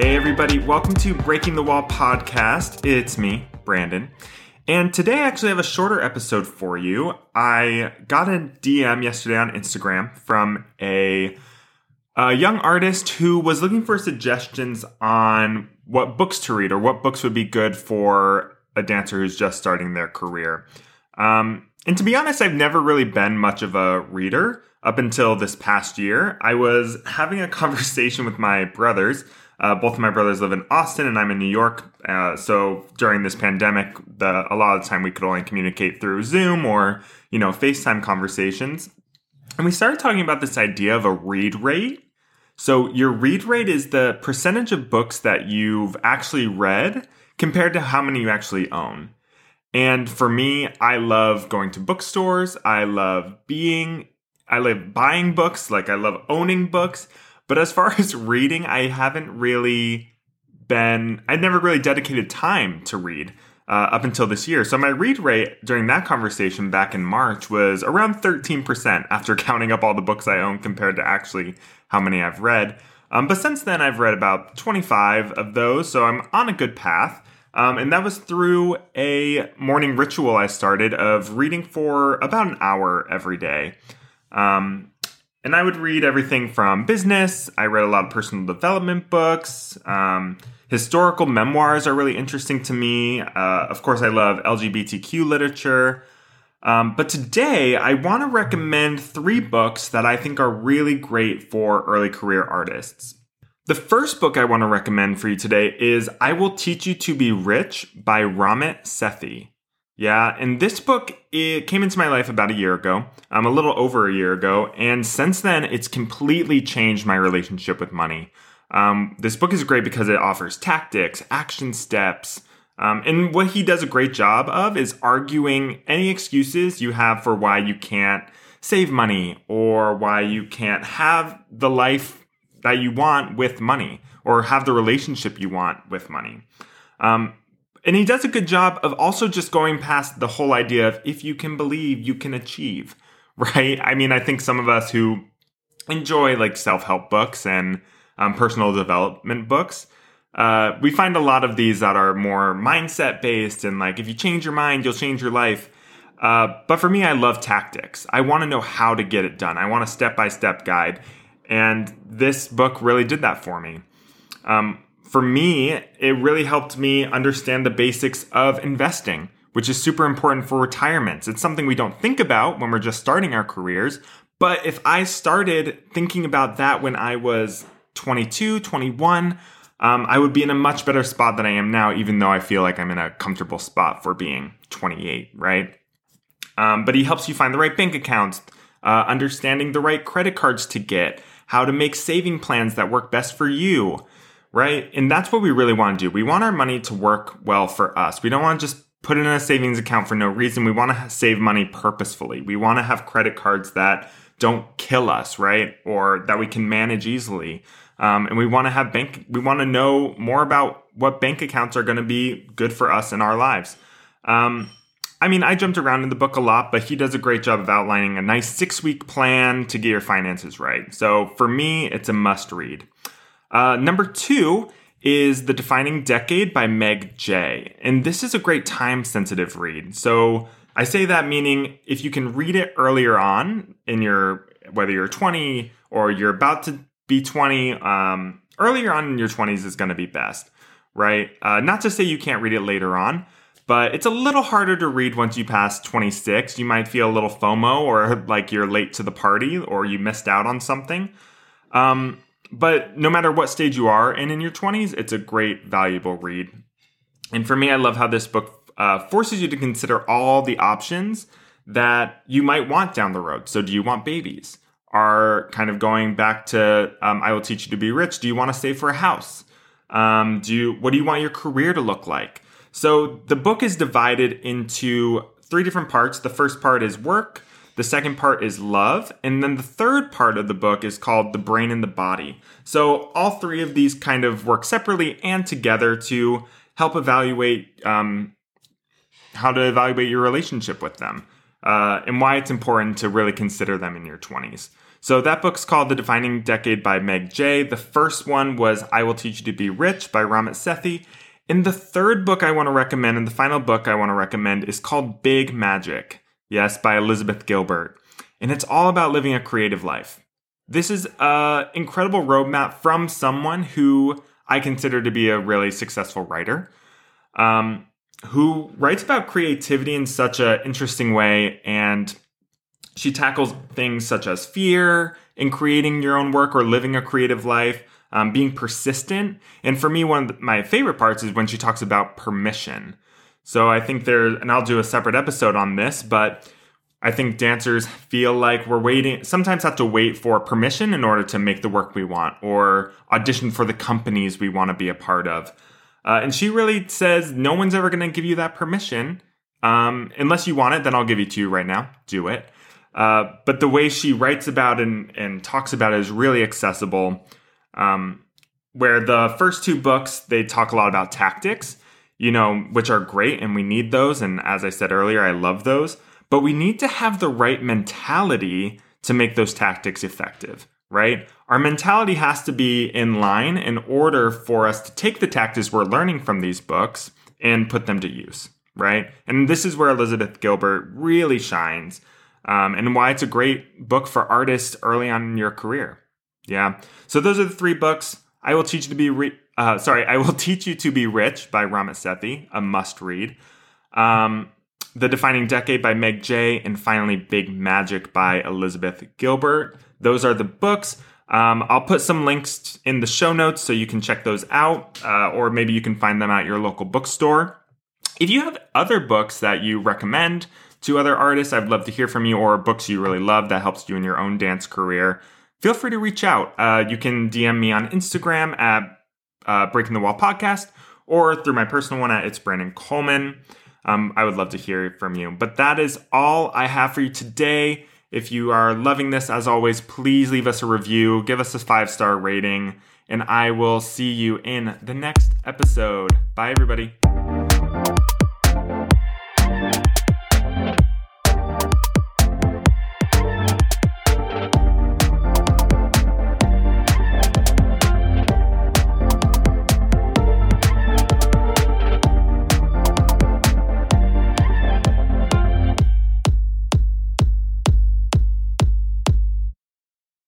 Hey, everybody, welcome to Breaking the Wall podcast. It's me, Brandon. And today I actually have a shorter episode for you. I got a DM yesterday on Instagram from a, a young artist who was looking for suggestions on what books to read or what books would be good for a dancer who's just starting their career. Um, and to be honest, I've never really been much of a reader up until this past year. I was having a conversation with my brothers uh, both of my brothers live in Austin, and I'm in New York. Uh, so during this pandemic, the, a lot of the time we could only communicate through Zoom or you know FaceTime conversations. And we started talking about this idea of a read rate. So your read rate is the percentage of books that you've actually read compared to how many you actually own. And for me, I love going to bookstores. I love being, I love buying books. Like I love owning books. But as far as reading, I haven't really been, I'd never really dedicated time to read uh, up until this year. So my read rate during that conversation back in March was around 13% after counting up all the books I own compared to actually how many I've read. Um, but since then, I've read about 25 of those, so I'm on a good path. Um, and that was through a morning ritual I started of reading for about an hour every day. Um, and I would read everything from business. I read a lot of personal development books. Um, historical memoirs are really interesting to me. Uh, of course, I love LGBTQ literature. Um, but today, I want to recommend three books that I think are really great for early career artists. The first book I want to recommend for you today is I Will Teach You to Be Rich by Ramit Sethi. Yeah, and this book it came into my life about a year ago, um, a little over a year ago, and since then it's completely changed my relationship with money. Um, this book is great because it offers tactics, action steps, um, and what he does a great job of is arguing any excuses you have for why you can't save money or why you can't have the life that you want with money or have the relationship you want with money. Um, and he does a good job of also just going past the whole idea of if you can believe, you can achieve, right? I mean, I think some of us who enjoy like self help books and um, personal development books, uh, we find a lot of these that are more mindset based and like if you change your mind, you'll change your life. Uh, but for me, I love tactics. I want to know how to get it done. I want a step by step guide. And this book really did that for me. Um, for me, it really helped me understand the basics of investing, which is super important for retirements. It's something we don't think about when we're just starting our careers. But if I started thinking about that when I was 22, 21, um, I would be in a much better spot than I am now, even though I feel like I'm in a comfortable spot for being 28, right? Um, but he helps you find the right bank accounts, uh, understanding the right credit cards to get, how to make saving plans that work best for you right? And that's what we really want to do. We want our money to work well for us. We don't want to just put it in a savings account for no reason. We want to save money purposefully. We want to have credit cards that don't kill us, right? Or that we can manage easily. Um, and we want to have bank, we want to know more about what bank accounts are going to be good for us in our lives. Um, I mean, I jumped around in the book a lot, but he does a great job of outlining a nice six week plan to get your finances right. So for me, it's a must read. Uh, number two is The Defining Decade by Meg Jay. And this is a great time sensitive read. So I say that meaning if you can read it earlier on in your, whether you're 20 or you're about to be 20, um, earlier on in your 20s is going to be best, right? Uh, not to say you can't read it later on, but it's a little harder to read once you pass 26. You might feel a little FOMO or like you're late to the party or you missed out on something. Um, but no matter what stage you are in in your 20s, it's a great, valuable read. And for me, I love how this book uh, forces you to consider all the options that you might want down the road. So, do you want babies? Are kind of going back to um, I will teach you to be rich. Do you want to save for a house? Um, do you what do you want your career to look like? So the book is divided into three different parts. The first part is work. The second part is love. And then the third part of the book is called The Brain and the Body. So all three of these kind of work separately and together to help evaluate um, how to evaluate your relationship with them. uh, and why it's important to really consider them in your 20s. So that book's called The Defining Decade by Meg Jay. The first one was I Will Teach You to Be Rich by Ramit Sethi. And the third book I want to recommend, and the final book I want to recommend, is called Big Magic. Yes, by Elizabeth Gilbert. And it's all about living a creative life. This is an incredible roadmap from someone who I consider to be a really successful writer, um, who writes about creativity in such an interesting way. And she tackles things such as fear in creating your own work or living a creative life, um, being persistent. And for me, one of my favorite parts is when she talks about permission. So I think there, and I'll do a separate episode on this, but I think dancers feel like we're waiting, sometimes have to wait for permission in order to make the work we want or audition for the companies we want to be a part of. Uh, and she really says no one's ever going to give you that permission. Um, unless you want it, then I'll give it to you right now. Do it. Uh, but the way she writes about and, and talks about it is really accessible. Um, where the first two books, they talk a lot about tactics, you know, which are great and we need those. And as I said earlier, I love those. But we need to have the right mentality to make those tactics effective, right? Our mentality has to be in line in order for us to take the tactics we're learning from these books and put them to use, right? And this is where Elizabeth Gilbert really shines um, and why it's a great book for artists early on in your career. Yeah. So those are the three books. I will teach you to be re- uh, sorry. I will teach you to be rich by Ramit Sethi, a must read. Um, the Defining Decade by Meg Jay, and finally Big Magic by Elizabeth Gilbert. Those are the books. Um, I'll put some links in the show notes so you can check those out, uh, or maybe you can find them at your local bookstore. If you have other books that you recommend to other artists, I'd love to hear from you, or books you really love that helps you in your own dance career. Feel free to reach out. Uh, you can DM me on Instagram at uh, Breaking the Wall Podcast, or through my personal one at It's Brandon Coleman. Um, I would love to hear from you. But that is all I have for you today. If you are loving this, as always, please leave us a review, give us a five star rating, and I will see you in the next episode. Bye, everybody.